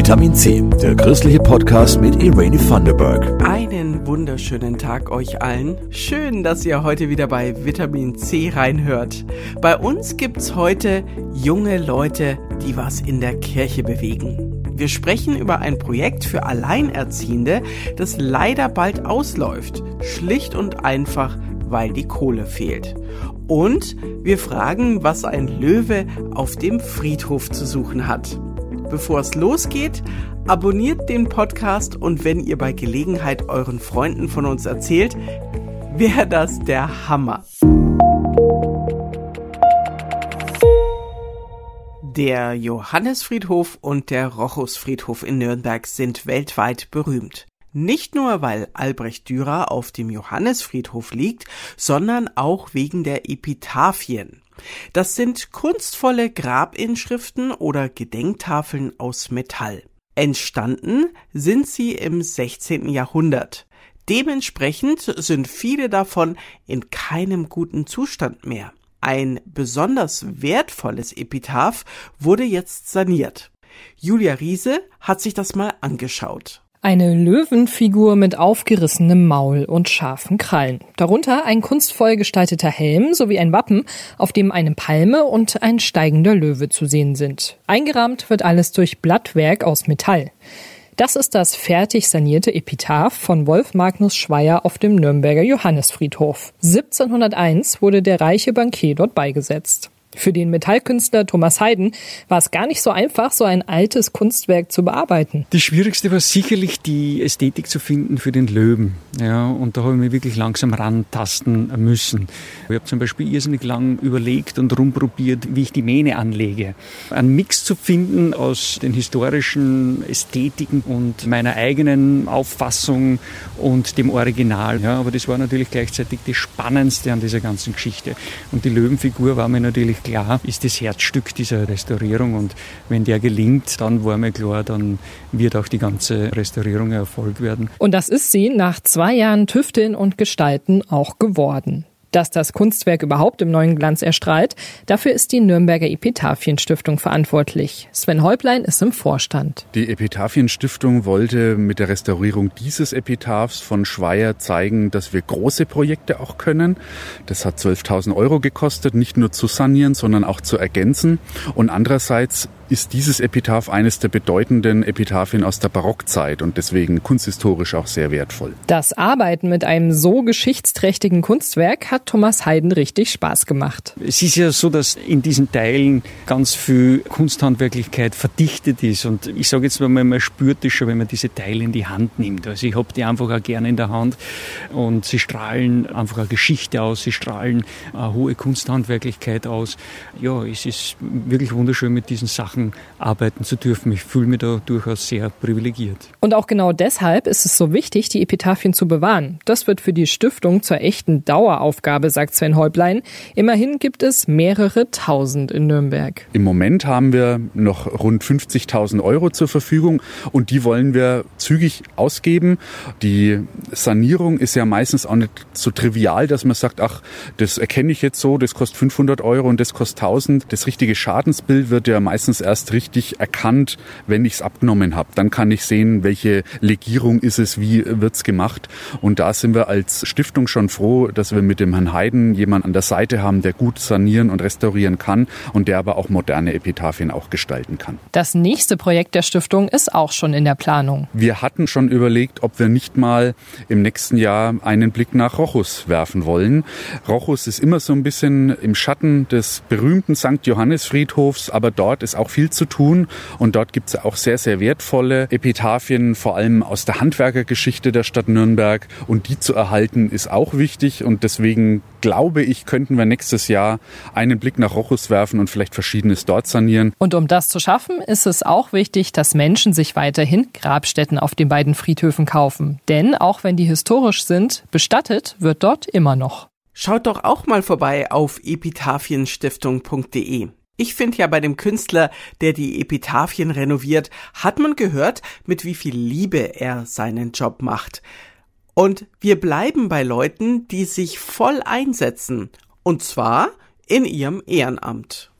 Vitamin C, der christliche Podcast mit Irene Thunderberg. Einen wunderschönen Tag euch allen. Schön, dass ihr heute wieder bei Vitamin C reinhört. Bei uns gibt's heute junge Leute, die was in der Kirche bewegen. Wir sprechen über ein Projekt für Alleinerziehende, das leider bald ausläuft. Schlicht und einfach, weil die Kohle fehlt. Und wir fragen, was ein Löwe auf dem Friedhof zu suchen hat. Bevor es losgeht, abonniert den Podcast und wenn ihr bei Gelegenheit euren Freunden von uns erzählt, wäre das der Hammer. Der Johannesfriedhof und der Rochusfriedhof in Nürnberg sind weltweit berühmt. Nicht nur, weil Albrecht Dürer auf dem Johannesfriedhof liegt, sondern auch wegen der Epitaphien. Das sind kunstvolle Grabinschriften oder Gedenktafeln aus Metall. Entstanden sind sie im 16. Jahrhundert. Dementsprechend sind viele davon in keinem guten Zustand mehr. Ein besonders wertvolles Epitaph wurde jetzt saniert. Julia Riese hat sich das mal angeschaut. Eine Löwenfigur mit aufgerissenem Maul und scharfen Krallen. Darunter ein kunstvoll gestalteter Helm sowie ein Wappen, auf dem eine Palme und ein steigender Löwe zu sehen sind. Eingerahmt wird alles durch Blattwerk aus Metall. Das ist das fertig sanierte Epitaph von Wolf Magnus Schweier auf dem Nürnberger Johannesfriedhof. 1701 wurde der reiche Bankier dort beigesetzt. Für den Metallkünstler Thomas Hayden war es gar nicht so einfach, so ein altes Kunstwerk zu bearbeiten. Das Schwierigste war sicherlich die Ästhetik zu finden für den Löwen. Ja, und da habe ich mich wirklich langsam rantasten müssen. Ich habe zum Beispiel irrsinnig lang überlegt und rumprobiert, wie ich die Mähne anlege. Einen Mix zu finden aus den historischen Ästhetiken und meiner eigenen Auffassung und dem Original. Ja, aber das war natürlich gleichzeitig das Spannendste an dieser ganzen Geschichte. Und die Löwenfigur war mir natürlich klar, ist das Herzstück dieser Restaurierung und wenn der gelingt, dann war mir klar, dann wird auch die ganze Restaurierung ein Erfolg werden. Und das ist sie nach zwei Jahren Tüfteln und Gestalten auch geworden. Dass das Kunstwerk überhaupt im neuen Glanz erstrahlt, dafür ist die Nürnberger Epitaphienstiftung verantwortlich. Sven Häuplein ist im Vorstand. Die Epitaphienstiftung wollte mit der Restaurierung dieses Epitaphs von Schweier zeigen, dass wir große Projekte auch können. Das hat 12.000 Euro gekostet, nicht nur zu sanieren, sondern auch zu ergänzen. Und andererseits ist dieses Epitaph eines der bedeutenden Epitaphien aus der Barockzeit und deswegen kunsthistorisch auch sehr wertvoll. Das Arbeiten mit einem so geschichtsträchtigen Kunstwerk hat Thomas Hayden richtig Spaß gemacht. Es ist ja so, dass in diesen Teilen ganz viel Kunsthandwerklichkeit verdichtet ist und ich sage jetzt mal, man spürt das schon, wenn man diese Teile in die Hand nimmt. Also ich habe die einfach auch gerne in der Hand und sie strahlen einfach eine Geschichte aus, sie strahlen eine hohe Kunsthandwerklichkeit aus. Ja, es ist wirklich wunderschön mit diesen Sachen Sachen arbeiten zu dürfen. Ich fühle mich da durchaus sehr privilegiert. Und auch genau deshalb ist es so wichtig, die Epitaphien zu bewahren. Das wird für die Stiftung zur echten Daueraufgabe, sagt Sven Häuplein. Immerhin gibt es mehrere tausend in Nürnberg. Im Moment haben wir noch rund 50.000 Euro zur Verfügung und die wollen wir zügig ausgeben. Die Sanierung ist ja meistens auch nicht so trivial, dass man sagt, ach, das erkenne ich jetzt so, das kostet 500 Euro und das kostet 1000. Das richtige Schadensbild wird ja meistens erst richtig erkannt, wenn ich es abgenommen habe. Dann kann ich sehen, welche Legierung ist es, wie wird's gemacht. Und da sind wir als Stiftung schon froh, dass wir mit dem Herrn Heiden jemanden an der Seite haben, der gut sanieren und restaurieren kann und der aber auch moderne Epitaphien auch gestalten kann. Das nächste Projekt der Stiftung ist auch schon in der Planung. Wir hatten schon überlegt, ob wir nicht mal im nächsten Jahr einen Blick nach Rochus werfen wollen. Rochus ist immer so ein bisschen im Schatten des berühmten St. Johannes Friedhofs, aber dort ist auch viel zu tun und dort gibt es auch sehr, sehr wertvolle Epitaphien, vor allem aus der Handwerkergeschichte der Stadt Nürnberg und die zu erhalten ist auch wichtig und deswegen glaube ich, könnten wir nächstes Jahr einen Blick nach Rochus werfen und vielleicht verschiedenes dort sanieren. Und um das zu schaffen, ist es auch wichtig, dass Menschen sich weiterhin Grabstätten auf den beiden Friedhöfen kaufen. Denn auch wenn die historisch sind, bestattet wird dort immer noch. Schaut doch auch mal vorbei auf epitaphienstiftung.de. Ich finde ja bei dem Künstler, der die Epitaphien renoviert, hat man gehört, mit wie viel Liebe er seinen Job macht. Und wir bleiben bei Leuten, die sich voll einsetzen. Und zwar in ihrem Ehrenamt.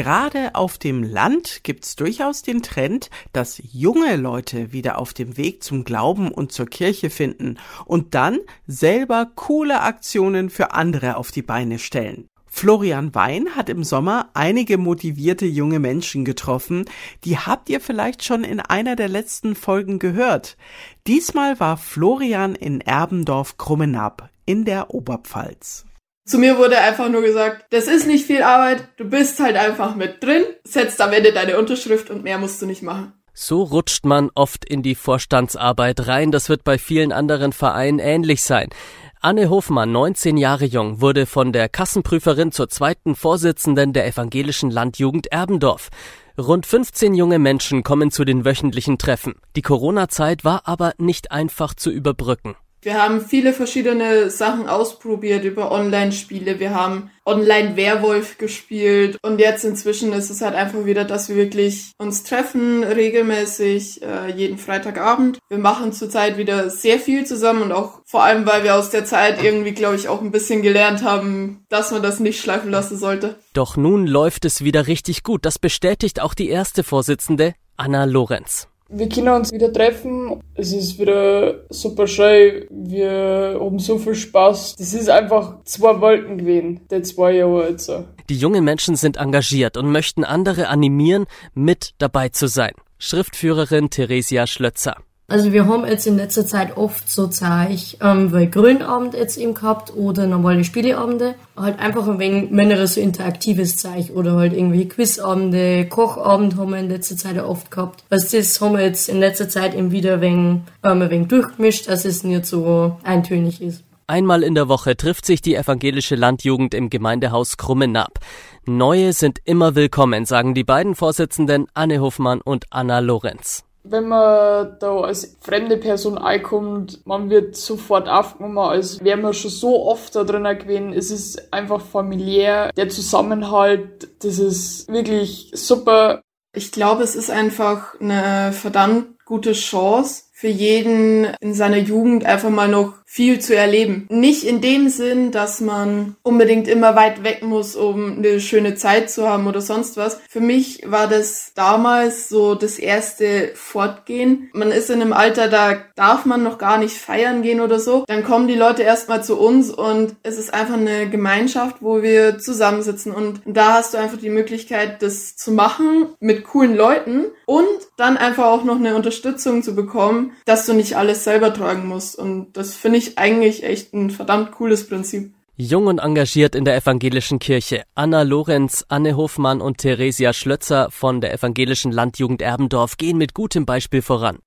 Gerade auf dem Land gibt's durchaus den Trend, dass junge Leute wieder auf dem Weg zum Glauben und zur Kirche finden und dann selber coole Aktionen für andere auf die Beine stellen. Florian Wein hat im Sommer einige motivierte junge Menschen getroffen, die habt ihr vielleicht schon in einer der letzten Folgen gehört. Diesmal war Florian in Erbendorf-Krummenab in der Oberpfalz. Zu mir wurde einfach nur gesagt, das ist nicht viel Arbeit, du bist halt einfach mit drin, setzt am Ende deine Unterschrift und mehr musst du nicht machen. So rutscht man oft in die Vorstandsarbeit rein. Das wird bei vielen anderen Vereinen ähnlich sein. Anne Hofmann, 19 Jahre jung, wurde von der Kassenprüferin zur zweiten Vorsitzenden der evangelischen Landjugend Erbendorf. Rund 15 junge Menschen kommen zu den wöchentlichen Treffen. Die Corona-Zeit war aber nicht einfach zu überbrücken. Wir haben viele verschiedene Sachen ausprobiert über Online-Spiele. Wir haben Online-Werwolf gespielt. Und jetzt inzwischen ist es halt einfach wieder, dass wir wirklich uns treffen, regelmäßig, äh, jeden Freitagabend. Wir machen zurzeit wieder sehr viel zusammen und auch vor allem, weil wir aus der Zeit irgendwie, glaube ich, auch ein bisschen gelernt haben, dass man das nicht schleifen lassen sollte. Doch nun läuft es wieder richtig gut. Das bestätigt auch die erste Vorsitzende, Anna Lorenz. Wir können uns wieder treffen. Es ist wieder super schön. Wir haben so viel Spaß. Das ist einfach zwei Welten gewesen, die zwei Jahre jetzt. Die jungen Menschen sind engagiert und möchten andere animieren, mit dabei zu sein. Schriftführerin Theresia Schlötzer. Also wir haben jetzt in letzter Zeit oft so Zeug, ähm, wie Grünabend jetzt eben gehabt oder normale Spieleabende. Halt einfach ein wenig mehr so interaktives Zeug oder halt irgendwie Quizabende, Kochabend haben wir in letzter Zeit oft gehabt. Also das haben wir jetzt in letzter Zeit eben wieder ein wenig, ähm, ein wenig durchgemischt, dass es nicht so eintönig ist. Einmal in der Woche trifft sich die evangelische Landjugend im Gemeindehaus Krummenab. Neue sind immer willkommen, sagen die beiden Vorsitzenden Anne Hofmann und Anna Lorenz wenn man da als fremde Person einkommt, man wird sofort aufgenommen, als wäre man schon so oft da drin gewesen. Es ist einfach familiär. Der Zusammenhalt, das ist wirklich super. Ich glaube, es ist einfach eine verdammt gute Chance für jeden in seiner Jugend einfach mal noch viel zu erleben. Nicht in dem Sinn, dass man unbedingt immer weit weg muss, um eine schöne Zeit zu haben oder sonst was. Für mich war das damals so das erste Fortgehen. Man ist in einem Alter, da darf man noch gar nicht feiern gehen oder so. Dann kommen die Leute erstmal zu uns und es ist einfach eine Gemeinschaft, wo wir zusammensitzen und da hast du einfach die Möglichkeit, das zu machen mit coolen Leuten und dann einfach auch noch eine Unterstützung zu bekommen, dass du nicht alles selber tragen musst und das finde ich eigentlich echt ein verdammt cooles Prinzip. Jung und engagiert in der evangelischen Kirche. Anna Lorenz, Anne Hofmann und Theresia Schlötzer von der evangelischen Landjugend Erbendorf gehen mit gutem Beispiel voran.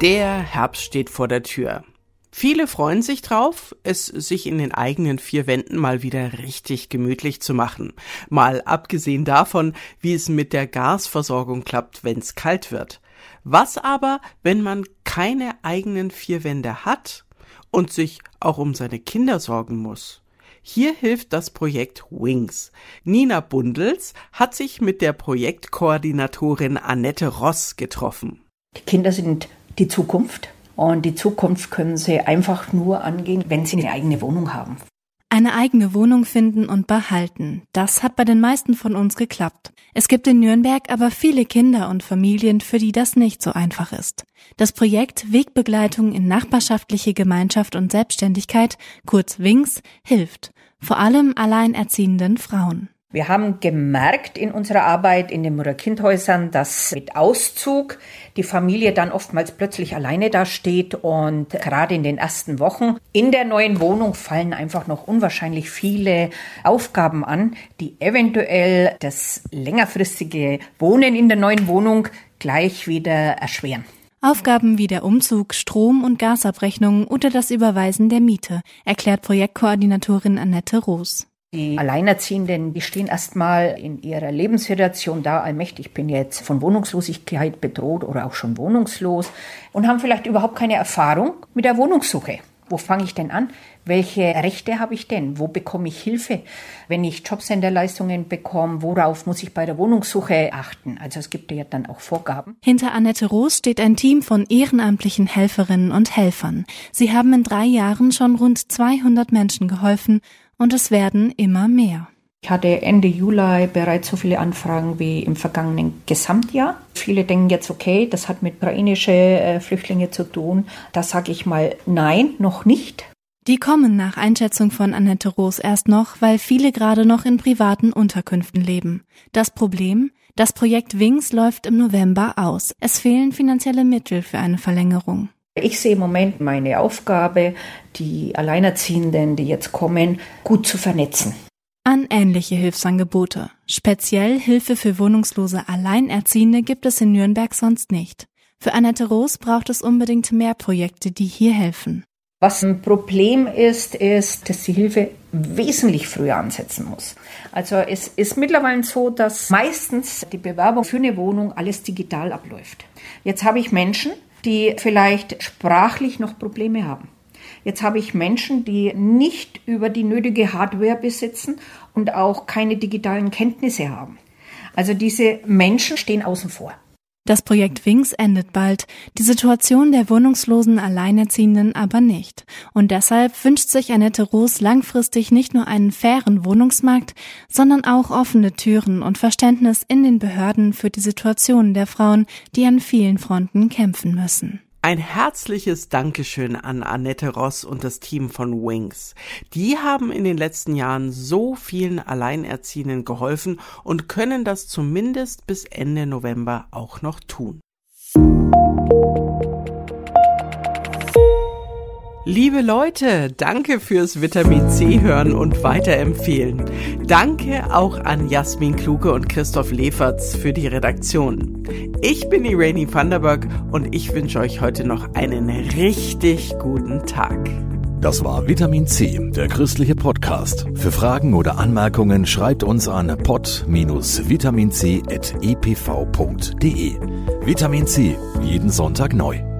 Der Herbst steht vor der Tür. Viele freuen sich drauf, es sich in den eigenen vier Wänden mal wieder richtig gemütlich zu machen. Mal abgesehen davon, wie es mit der Gasversorgung klappt, wenn's kalt wird. Was aber, wenn man keine eigenen vier Wände hat und sich auch um seine Kinder sorgen muss? Hier hilft das Projekt Wings. Nina Bundels hat sich mit der Projektkoordinatorin Annette Ross getroffen. Die Kinder sind die Zukunft und die Zukunft können sie einfach nur angehen, wenn sie eine eigene Wohnung haben. Eine eigene Wohnung finden und behalten. Das hat bei den meisten von uns geklappt. Es gibt in Nürnberg aber viele Kinder und Familien, für die das nicht so einfach ist. Das Projekt Wegbegleitung in nachbarschaftliche Gemeinschaft und Selbstständigkeit, kurz WINGS, hilft. Vor allem alleinerziehenden Frauen. Wir haben gemerkt in unserer Arbeit in den Mutter-Kind-Häusern, dass mit Auszug die Familie dann oftmals plötzlich alleine dasteht und gerade in den ersten Wochen in der neuen Wohnung fallen einfach noch unwahrscheinlich viele Aufgaben an, die eventuell das längerfristige Wohnen in der neuen Wohnung gleich wieder erschweren. Aufgaben wie der Umzug, Strom- und Gasabrechnung oder das Überweisen der Miete, erklärt Projektkoordinatorin Annette Roos. Die Alleinerziehenden, die stehen erstmal in ihrer Lebenssituation da, allmächtig, ich bin jetzt von Wohnungslosigkeit bedroht oder auch schon wohnungslos und haben vielleicht überhaupt keine Erfahrung mit der Wohnungssuche. Wo fange ich denn an? Welche Rechte habe ich denn? Wo bekomme ich Hilfe? Wenn ich Jobcenterleistungen bekomme, worauf muss ich bei der Wohnungssuche achten? Also es gibt ja dann auch Vorgaben. Hinter Annette Roos steht ein Team von ehrenamtlichen Helferinnen und Helfern. Sie haben in drei Jahren schon rund 200 Menschen geholfen und es werden immer mehr. Ich hatte Ende Juli bereits so viele Anfragen wie im vergangenen Gesamtjahr. Viele denken jetzt, okay, das hat mit ukrainischen äh, Flüchtlingen zu tun. Da sage ich mal, nein, noch nicht. Die kommen nach Einschätzung von Annette Roos erst noch, weil viele gerade noch in privaten Unterkünften leben. Das Problem? Das Projekt Wings läuft im November aus. Es fehlen finanzielle Mittel für eine Verlängerung. Ich sehe im Moment meine Aufgabe, die Alleinerziehenden, die jetzt kommen, gut zu vernetzen an ähnliche Hilfsangebote. Speziell Hilfe für wohnungslose Alleinerziehende gibt es in Nürnberg sonst nicht. Für Annette Roos braucht es unbedingt mehr Projekte, die hier helfen. Was ein Problem ist, ist, dass die Hilfe wesentlich früher ansetzen muss. Also es ist mittlerweile so, dass meistens die Bewerbung für eine Wohnung alles digital abläuft. Jetzt habe ich Menschen, die vielleicht sprachlich noch Probleme haben. Jetzt habe ich Menschen, die nicht über die nötige Hardware besitzen und auch keine digitalen Kenntnisse haben. Also diese Menschen stehen außen vor. Das Projekt Wings endet bald, die Situation der wohnungslosen Alleinerziehenden aber nicht. Und deshalb wünscht sich Annette Roos langfristig nicht nur einen fairen Wohnungsmarkt, sondern auch offene Türen und Verständnis in den Behörden für die Situation der Frauen, die an vielen Fronten kämpfen müssen. Ein herzliches Dankeschön an Annette Ross und das Team von Wings. Die haben in den letzten Jahren so vielen Alleinerziehenden geholfen und können das zumindest bis Ende November auch noch tun. Liebe Leute, danke fürs Vitamin C hören und weiterempfehlen. Danke auch an Jasmin Kluge und Christoph Leferz für die Redaktion. Ich bin Irene Vanderberg und ich wünsche euch heute noch einen richtig guten Tag. Das war Vitamin C, der christliche Podcast. Für Fragen oder Anmerkungen schreibt uns an pod-vitaminc.epv.de. Vitamin C, jeden Sonntag neu.